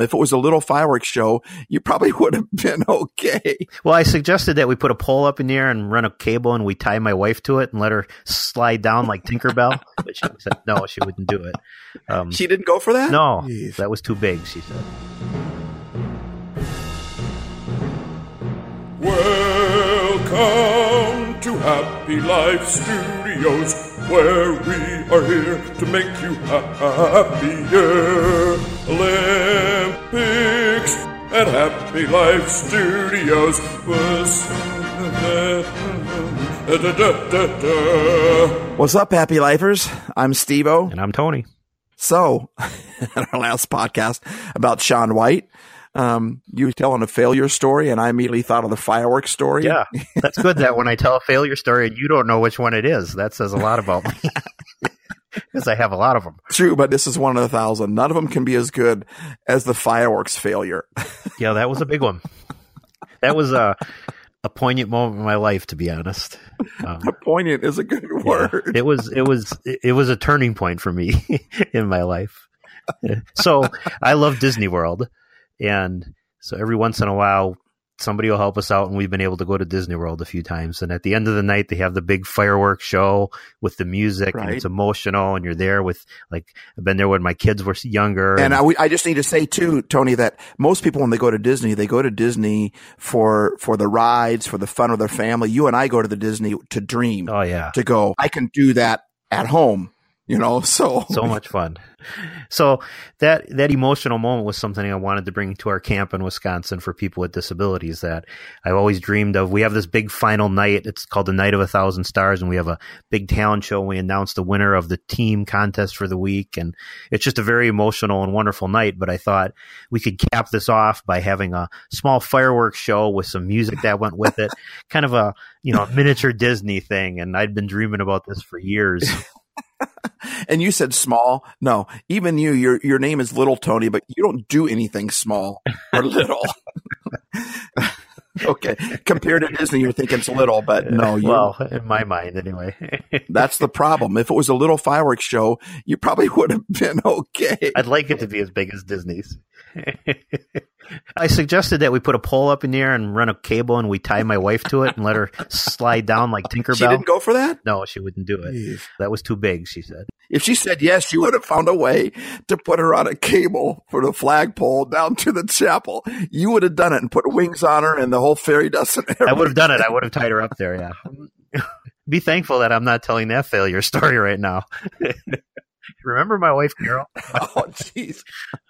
If it was a little fireworks show, you probably would have been okay. Well, I suggested that we put a pole up in the air and run a cable and we tie my wife to it and let her slide down like Tinkerbell. but she said no, she wouldn't do it. Um, she didn't go for that? No, Jeez. that was too big, she said. Welcome to Happy Life Studios, where we are here to make you happier. Olympics at Happy Life Studios What's up, Happy Lifers? I'm Stevo. And I'm Tony. So, in our last podcast about Shaun White, um, you telling a failure story, and I immediately thought of the fireworks story. Yeah, that's good. that when I tell a failure story and you don't know which one it is, that says a lot about me. Because I have a lot of them. True, but this is one of a thousand. None of them can be as good as the fireworks failure. yeah, that was a big one. That was a a poignant moment in my life, to be honest. Um, poignant is a good word. Yeah, it was. It was. It was a turning point for me in my life. So I love Disney World, and so every once in a while, somebody will help us out, and we've been able to go to Disney World a few times. And at the end of the night, they have the big fireworks show with the music, right. and it's emotional. And you're there with like I've been there when my kids were younger. And, and I, I, just need to say too, Tony, that most people when they go to Disney, they go to Disney for for the rides, for the fun of their family. You and I go to the Disney to dream. Oh yeah, to go. I can do that at home you know so so much fun. So that that emotional moment was something i wanted to bring to our camp in wisconsin for people with disabilities that i've always dreamed of. We have this big final night. It's called the night of a thousand stars and we have a big talent show. And we announce the winner of the team contest for the week and it's just a very emotional and wonderful night but i thought we could cap this off by having a small fireworks show with some music that went with it. Kind of a you know miniature disney thing and i'd been dreaming about this for years and you said small. No, even you, your your name is Little Tony, but you don't do anything small or little. okay, compared to Disney, you're thinking it's little, but no. You, well, in my mind, anyway. that's the problem. If it was a little fireworks show, you probably would have been okay. I'd like it to be as big as Disney's. I suggested that we put a pole up in the air and run a cable and we tie my wife to it and let her slide down like Tinkerbell. She didn't go for that? No, she wouldn't do it. Jeez. That was too big, she said. If she said yes, you would have found a way to put her on a cable for the flagpole down to the chapel. You would have done it and put wings on her and the whole fairy dust. I would have done it. I would have tied her up there, yeah. Be thankful that I'm not telling that failure story right now. Remember my wife, Carol? oh, jeez.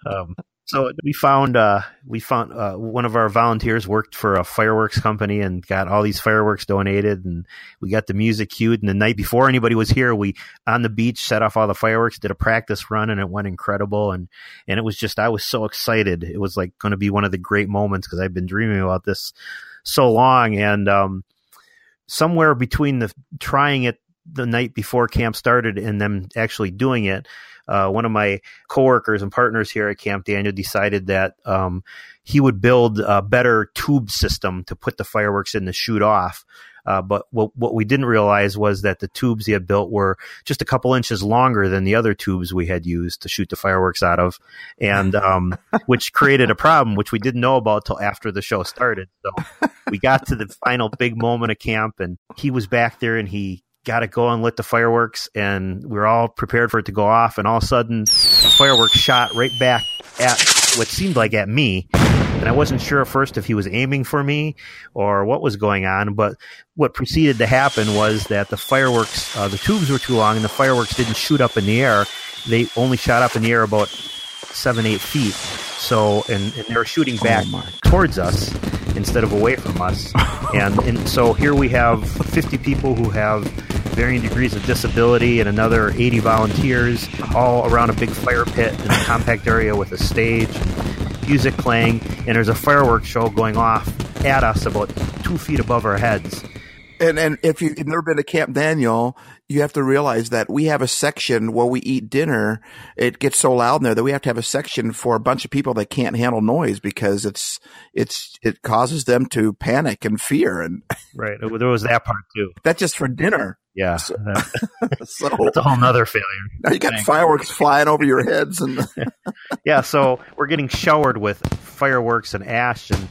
Um, so we found uh, we found uh, one of our volunteers worked for a fireworks company and got all these fireworks donated, and we got the music cued. And the night before anybody was here, we on the beach set off all the fireworks, did a practice run, and it went incredible. And and it was just I was so excited. It was like going to be one of the great moments because I've been dreaming about this so long. And um, somewhere between the trying it the night before camp started and them actually doing it uh, one of my coworkers and partners here at Camp Daniel decided that um, he would build a better tube system to put the fireworks in to shoot off. Uh, but what, what we didn't realize was that the tubes he had built were just a couple inches longer than the other tubes we had used to shoot the fireworks out of, and um, which created a problem which we didn't know about till after the show started. So we got to the final big moment of camp, and he was back there, and he got to go and lit the fireworks, and we were all prepared for it to go off, and all of a sudden, a firework shot right back at what seemed like at me. And I wasn't sure at first if he was aiming for me or what was going on. But what proceeded to happen was that the fireworks, uh, the tubes were too long, and the fireworks didn't shoot up in the air. They only shot up in the air about seven, eight feet. So, and, and they were shooting oh back oh towards us instead of away from us. and, and so here we have 50 people who have varying degrees of disability and another 80 volunteers all around a big fire pit in a compact area with a stage, music playing, and there's a fireworks show going off at us about two feet above our heads. And and if you've never been to Camp Daniel, you have to realize that we have a section where we eat dinner. It gets so loud in there that we have to have a section for a bunch of people that can't handle noise because it's it's it causes them to panic and fear and right. There was that part too. That's just for dinner. Yeah, So, so that's a whole nother failure. now you got Thanks. fireworks flying over your heads and yeah, so we're getting showered with fireworks and ash, and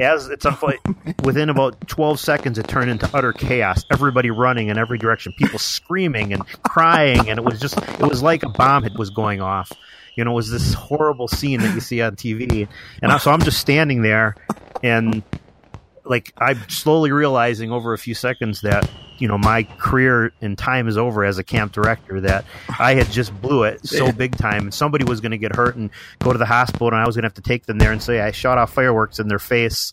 as it's unfolding, within about 12 seconds, it turned into utter chaos. Everybody running in every direction, people screaming and crying, and it was just, it was like a bomb hit was going off. You know, it was this horrible scene that you see on TV, and I- so I'm just standing there, and like I'm slowly realizing over a few seconds that you know my career and time is over as a camp director. That I had just blew it so big time, and somebody was going to get hurt and go to the hospital, and I was going to have to take them there and say I shot off fireworks in their face.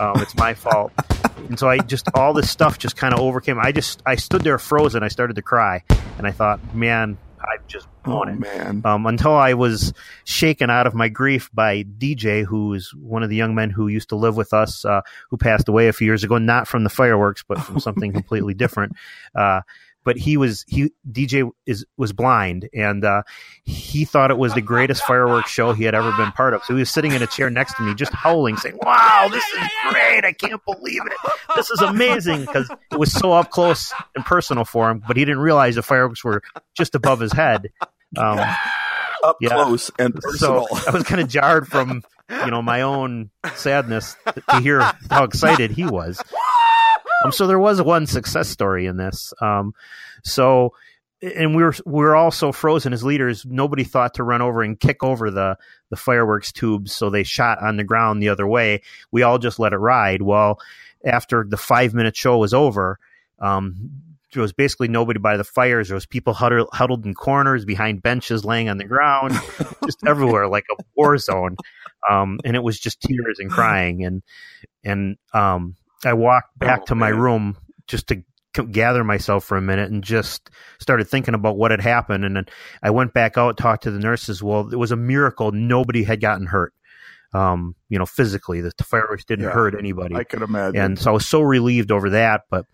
Um, it's my fault, and so I just all this stuff just kind of overcame. I just I stood there frozen. I started to cry, and I thought, man, I've just oh it man. um, until I was shaken out of my grief by DJ, who is one of the young men who used to live with us, uh, who passed away a few years ago, not from the fireworks, but from something completely different. Uh, but he was he DJ is was blind, and uh, he thought it was the greatest fireworks show he had ever been part of. So he was sitting in a chair next to me, just howling, saying, "Wow, this is great! I can't believe it! This is amazing!" Because it was so up close and personal for him, but he didn't realize the fireworks were just above his head. Um, Up yeah. close and so personal. I was kind of jarred from you know my own sadness to hear how excited he was. Um, so there was one success story in this. Um, so and we were we were all so frozen as leaders. Nobody thought to run over and kick over the the fireworks tubes, so they shot on the ground the other way. We all just let it ride. Well, after the five minute show was over. Um, there was basically nobody by the fires. There was people huddled, huddled in corners, behind benches, laying on the ground, just everywhere, like a war zone. Um, and it was just tears and crying. And and um, I walked back Oh, to my man. room just to gather myself for a minute and just started thinking about what had happened. And then I went back out, talked to the nurses. Well, it was a miracle. Nobody had gotten hurt. Um, you know, physically, the fireworks didn't Yeah. hurt anybody. I could imagine. And so I was so relieved over that. But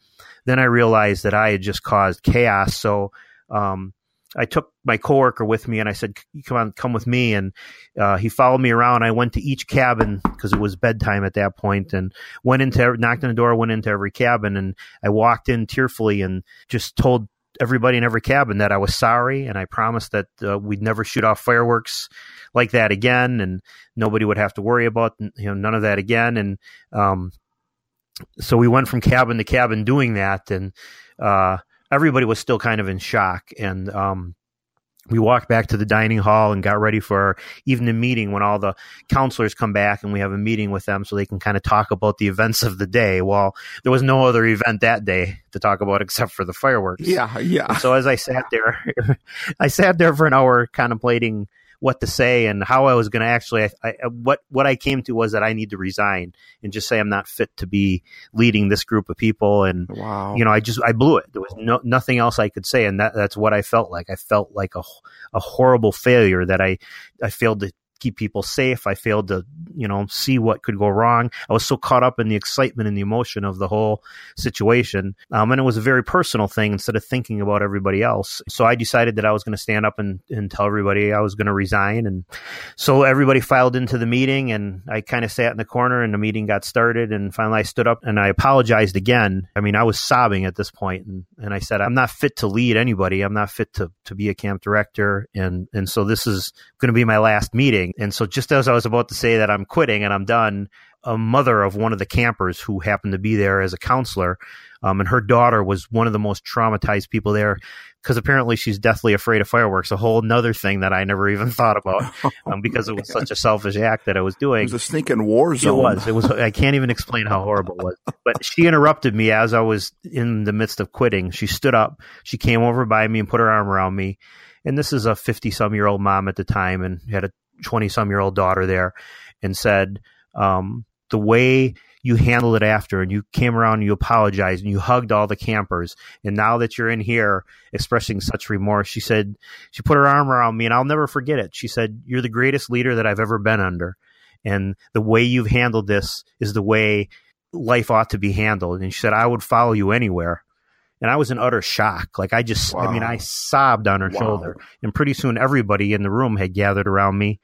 then I realized that I had just caused chaos. So um, I took my coworker with me and I said, "Come on, come with me." And uh, he followed me around. I went to each cabin because it was bedtime at that point, and went into knocked on the door, went into every cabin, and I walked in tearfully and just told everybody in every cabin that I was sorry and I promised that uh, we'd never shoot off fireworks like that again, and nobody would have to worry about you know none of that again. And um, so we went from cabin to cabin doing that, and uh, everybody was still kind of in shock. And um, we walked back to the dining hall and got ready for our evening meeting when all the counselors come back and we have a meeting with them so they can kind of talk about the events of the day. Well, there was no other event that day to talk about except for the fireworks. yeah, yeah. So as I sat there, I sat there for an hour contemplating what to say and how I was going to actually. I, I, what what I came to was that I need to resign and just say I'm not fit to be leading this group of people. And Wow. you know, I just I blew it. There was no nothing else I could say, and that that's what I felt like. I felt like a a horrible failure that I I failed to keep people safe. I failed to, you know, see what could go wrong. I was so caught up in the excitement and the emotion of the whole situation. Um, and it was a very personal thing instead of thinking about everybody else. So I decided that I was going to stand up and, and tell everybody I was going to resign. And so everybody filed into the meeting and I kind of sat in the corner and the meeting got started. And finally I stood up and I apologized again. I mean, I was sobbing at this point and, and I said, I'm not fit to lead anybody. I'm not fit to, to be a camp director. And, and so this is going to be my last meeting. And so just as I was about to say that I'm quitting and I'm done, a mother of one of the campers who happened to be there as a counselor, um, and her daughter was one of the most traumatized people there because apparently she's deathly afraid of fireworks. A whole nother thing that I never even thought about um, because it was such a selfish act that I was doing. it was a stinking war zone. It was. It was. I can't even explain how horrible it was. But she interrupted me as I was in the midst of quitting. She stood up. She came over by me and put her arm around me. And this is a fifty-some-year-old mom at the time, and had a twenty-some-year-old daughter there, and said, um, "The way you handled it after, and you came around and you apologized and you hugged all the campers, and now that you're in here expressing such remorse, she said, she put her arm around me, and I'll never forget it. She said, "You're the greatest leader that I've ever been under." and the way you've handled this is the way life ought to be handled. And she said, I would follow you anywhere. And I was in utter shock. Like I just, wow. I mean, I sobbed on her wow. shoulder. And pretty soon everybody in the room had gathered around me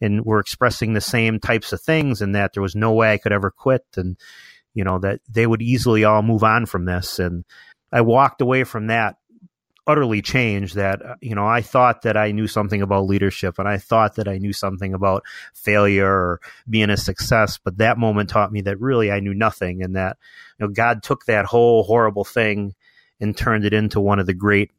and were expressing the same types of things and that there was no way I could ever quit. And, you know, that they would easily all move on from this. And I walked away from that utterly changed that uh, you know I thought that I knew something about leadership and I thought that I knew something about failure or being a success but that moment taught me that really I knew nothing and that you know God took that whole horrible thing and turned it into one of the great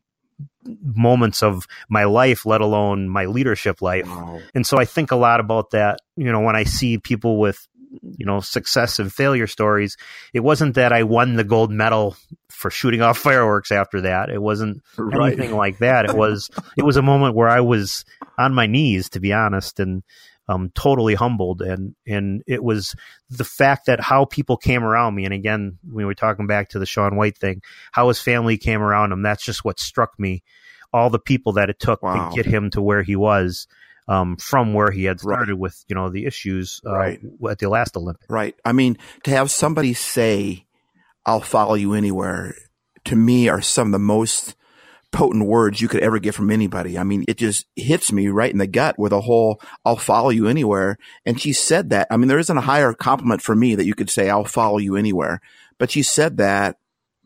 moments of my life let alone my leadership life wow. and so I think a lot about that you know when I see people with you know success and failure stories it wasn't that i won the gold medal for shooting off fireworks after that it wasn't right. anything like that it was it was a moment where i was on my knees to be honest and um, totally humbled and and it was the fact that how people came around me and again we were talking back to the Shaun White thing how his family came around him that's just what struck me all the people that it took wow. to get him to where he was um, from where he had started right. with, you know, the issues uh, right. at the last Olympics. Right. I mean, to have somebody say, I'll follow you anywhere, to me are some of the most potent words you could ever get from anybody. I mean, it just hits me right in the gut with a whole, I'll follow you anywhere. And she said that. I mean, there isn't a higher compliment for me that you could say, I'll follow you anywhere. But she said that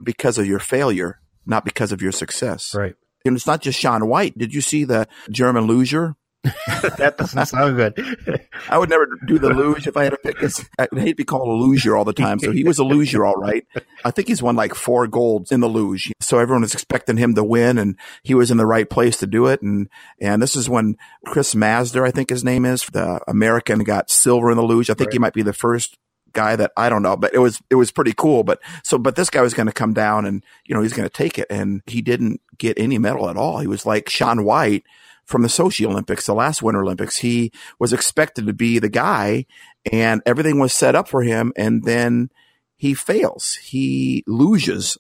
because of your failure, not because of your success. Right. And it's not just Shaun White. Did you see the German loser that doesn't sound good. I would never do the luge if I had to pick. His, I hate to be called a loser all the time. So he was a loser, all right. I think he's won like four golds in the luge. So everyone was expecting him to win and he was in the right place to do it. And, and this is when Chris Mazdzer, I think his name is, the American got silver in the luge. I think right. he might be the first guy that I don't know, but it was, it was pretty cool. But so, but this guy was going to come down and, you know, he's going to take it and he didn't get any medal at all. He was like Shaun White from the Sochi Olympics, the last Winter Olympics. He was expected to be the guy and everything was set up for him. And then he fails. He loses,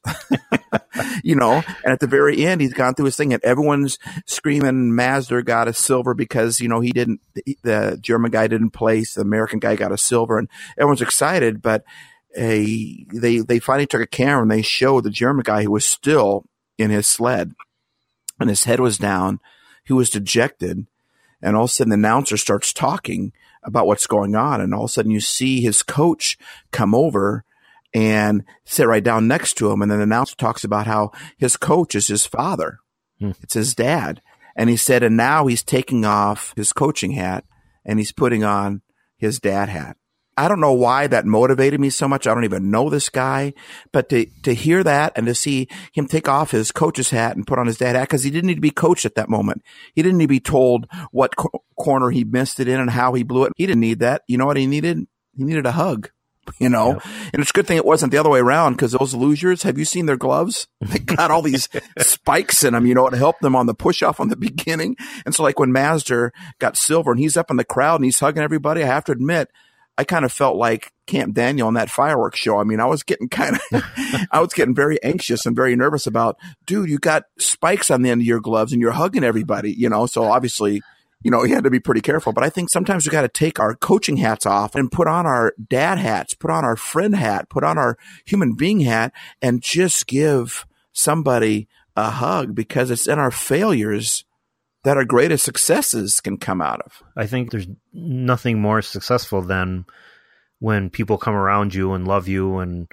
you know, and at the very end, he's gone through his thing and everyone's screaming Mazdzer got a silver because, you know, he didn't, the German guy didn't place, the American guy got a silver and everyone's excited, but a, they, they finally took a camera and they showed the German guy who was still in his sled and his head was down he was dejected. And all of a sudden the announcer starts talking about what's going on. And all of a sudden you see his coach come over and sit right down next to him. And then the announcer talks about how his coach is his father. Hmm. It's his dad. And he said, and now he's taking off his coaching hat and he's putting on his dad hat. I don't know why that motivated me so much. I don't even know this guy, but to, to hear that and to see him take off his coach's hat and put on his dad hat, cause he didn't need to be coached at that moment. He didn't need to be told what co- corner he missed it in and how he blew it. He didn't need that. You know what he needed? He needed a hug you know, and it's a good thing it wasn't the other way around because those losers, have you seen their gloves? They got all these spikes in them, you know, to help them on the push off on the beginning. And so like when Mazdzer got silver and he's up in the crowd and he's hugging everybody, I have to admit, I kind of felt like Camp Daniel on that fireworks show. I mean, I was getting kind of, I was getting very anxious and very nervous about, dude, you got spikes on the end of your gloves and you're hugging everybody, you know? So obviously, you know, you had to be pretty careful. But I think sometimes we got to take our coaching hats off and put on our dad hats, put on our friend hat, put on our human being hat and just give somebody a hug because it's in our failures that our greatest successes can come out of. I think there's nothing more successful than when people come around you and love you and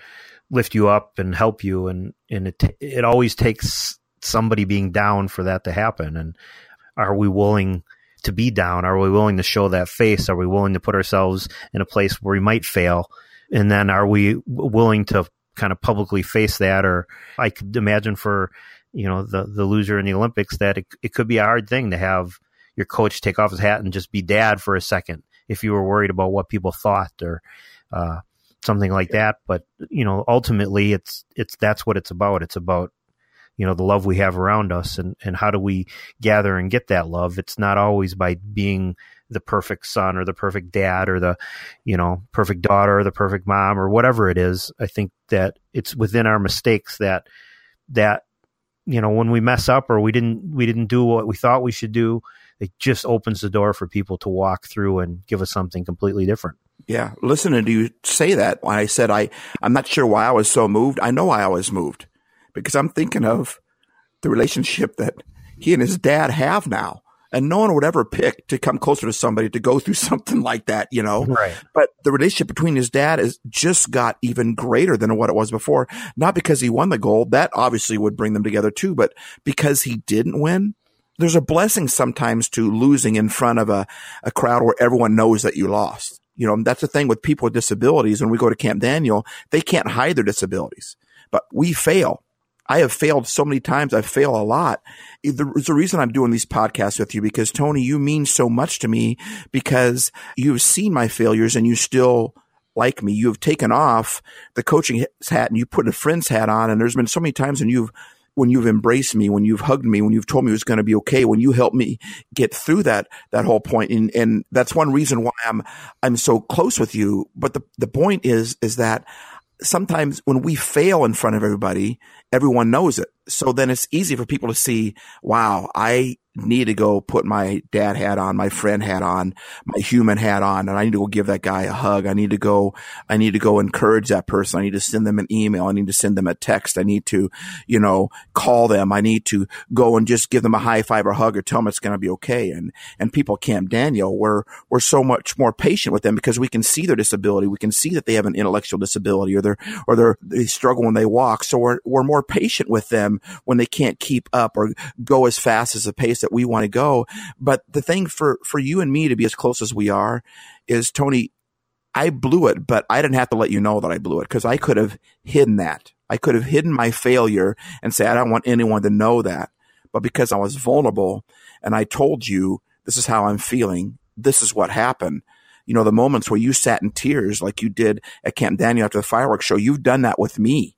lift you up and help you. And and it it always takes somebody being down for that to happen. And are we willing to be down? Are we willing to show that face? Are we willing to put ourselves in a place where we might fail? And then are we willing to kind of publicly face that? Or I could imagine for you know the the loser in the Olympics that it, it could be a hard thing to have your coach take off his hat and just be dad for a second if you were worried about what people thought or uh, something like that. But you know, ultimately, it's it's that's what it's about. It's about you know the love we have around us and and how do we gather and get that love. It's not always by being the perfect son or the perfect dad or the you know perfect daughter or the perfect mom or whatever it is. I think that it's within our mistakes that that you know when we mess up or we didn't we didn't do what we thought we should do it just opens the door for people to walk through and give us something completely different Yeah. Listening to you say that when I said I, I'm not sure why I was so moved. I know why I was moved because I'm thinking of the relationship that he and his dad have now. And no one would ever pick to come closer to somebody to go through something like that, you know? Right. But the relationship between his dad is just got even greater than what it was before. Not because he won the gold. That obviously would bring them together too, but because he didn't win. There's a blessing sometimes to losing in front of a, a crowd where everyone knows that you lost. You know, that's the thing with people with disabilities. When we go to Camp Daniel, they can't hide their disabilities, but we fail I have failed so many times. I fail a lot. There's a reason I'm doing these podcasts with you because Tony, you mean so much to me because you've seen my failures and you still like me. You have taken off the coaching hat and you put a friend's hat on. And there's been so many times when you've when you've embraced me, when you've hugged me, when you've told me it was going to be okay, when you helped me get through that that whole point. And and that's one reason why I'm I'm so close with you. But the the point is is that sometimes when we fail in front of everybody, everyone knows it. So then it's easy for people to see, wow, I need to go put my dad hat on, my friend hat on, my human hat on, and I need to go give that guy a hug. I need to go, I need to go encourage that person. I need to send them an email. I need to send them a text. I need to, you know, call them. I need to go and just give them a high five or hug or tell them it's going to be okay. And, and people Camp Daniel, we're, we're so much more patient with them because we can see their disability. We can see that they have an intellectual disability or they're, or they're, they struggle when they walk. So we're, we're more patient with them when they can't keep up or go as fast as the pace that we want to go. But the thing for, for you and me to be as close as we are is Tony, I blew it, but I didn't have to let you know that I blew it because I could have hidden that. I could have hidden my failure and say, I don't want anyone to know that. But because I was vulnerable and I told you, this is how I'm feeling. This is what happened. You know, the moments where you sat in tears like you did at Camp Daniel after the fireworks show, you've done that with me.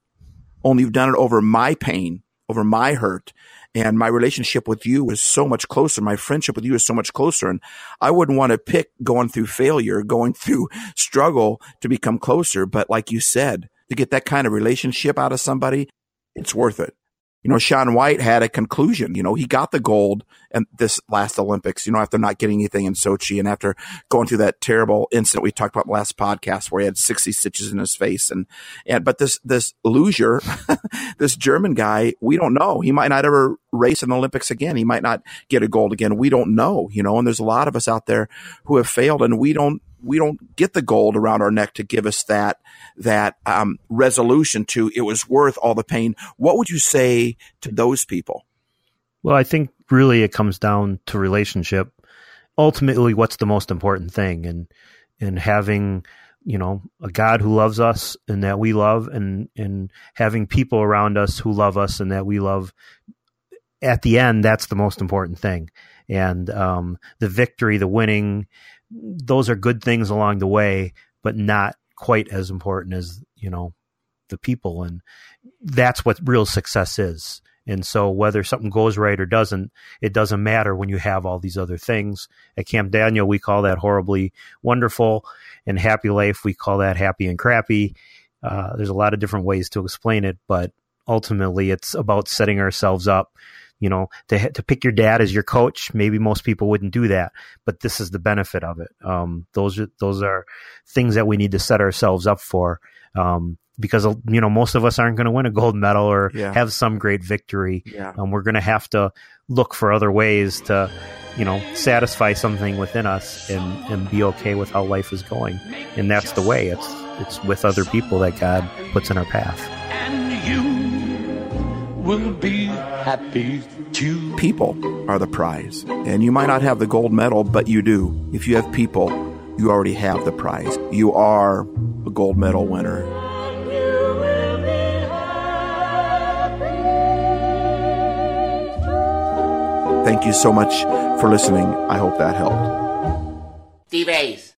Only you've done it over my pain, over my hurt. And my relationship with you is so much closer. My friendship with you is so much closer. And I wouldn't want to pick going through failure, going through struggle to become closer. But like you said, to get that kind of relationship out of somebody, it's worth it you know, Shaun White had a conclusion. You know, he got the gold and this last Olympics, you know, after not getting anything in Sochi and after going through that terrible incident we talked about last podcast where he had 60 stitches in his face. And, and, but this, this loser, this German guy, we don't know. He might not ever race in the Olympics again. He might not get a gold again. We don't know, you know, and there's a lot of us out there who have failed and we don't we don't get the gold around our neck to give us that that um, resolution to it was worth all the pain. What would you say to those people? Well, I think really it comes down to relationship. Ultimately, what's the most important thing, and and having you know a God who loves us and that we love, and and having people around us who love us and that we love. At the end, that's the most important thing, and um, the victory, the winning, those are good things along the way, but not quite as important as, you know, the people. And that's what real success is. And so whether something goes right or doesn't, it doesn't matter when you have all these other things. At Camp Daniel, we call that horribly wonderful. And happy life, we call that happy and crappy. Uh, there's a lot of different ways to explain it, but ultimately it's about setting ourselves up you know, to to pick your dad as your coach. Maybe most people wouldn't do that, but this is the benefit of it. Um, those are those are things that we need to set ourselves up for. Um, because you know most of us aren't going to win a gold medal or yeah. have some great victory. Yeah. Um, we're going to have to look for other ways to, you know, satisfy something within us and and be okay with how life is going. And that's the way. It's it's with other people that God puts in our path will be happy too. People are the prize. And you might not have the gold medal, but you do. If you have people, you already have the prize. You are a gold medal winner. Thank you so much for listening. I hope that helped. Steve Ace.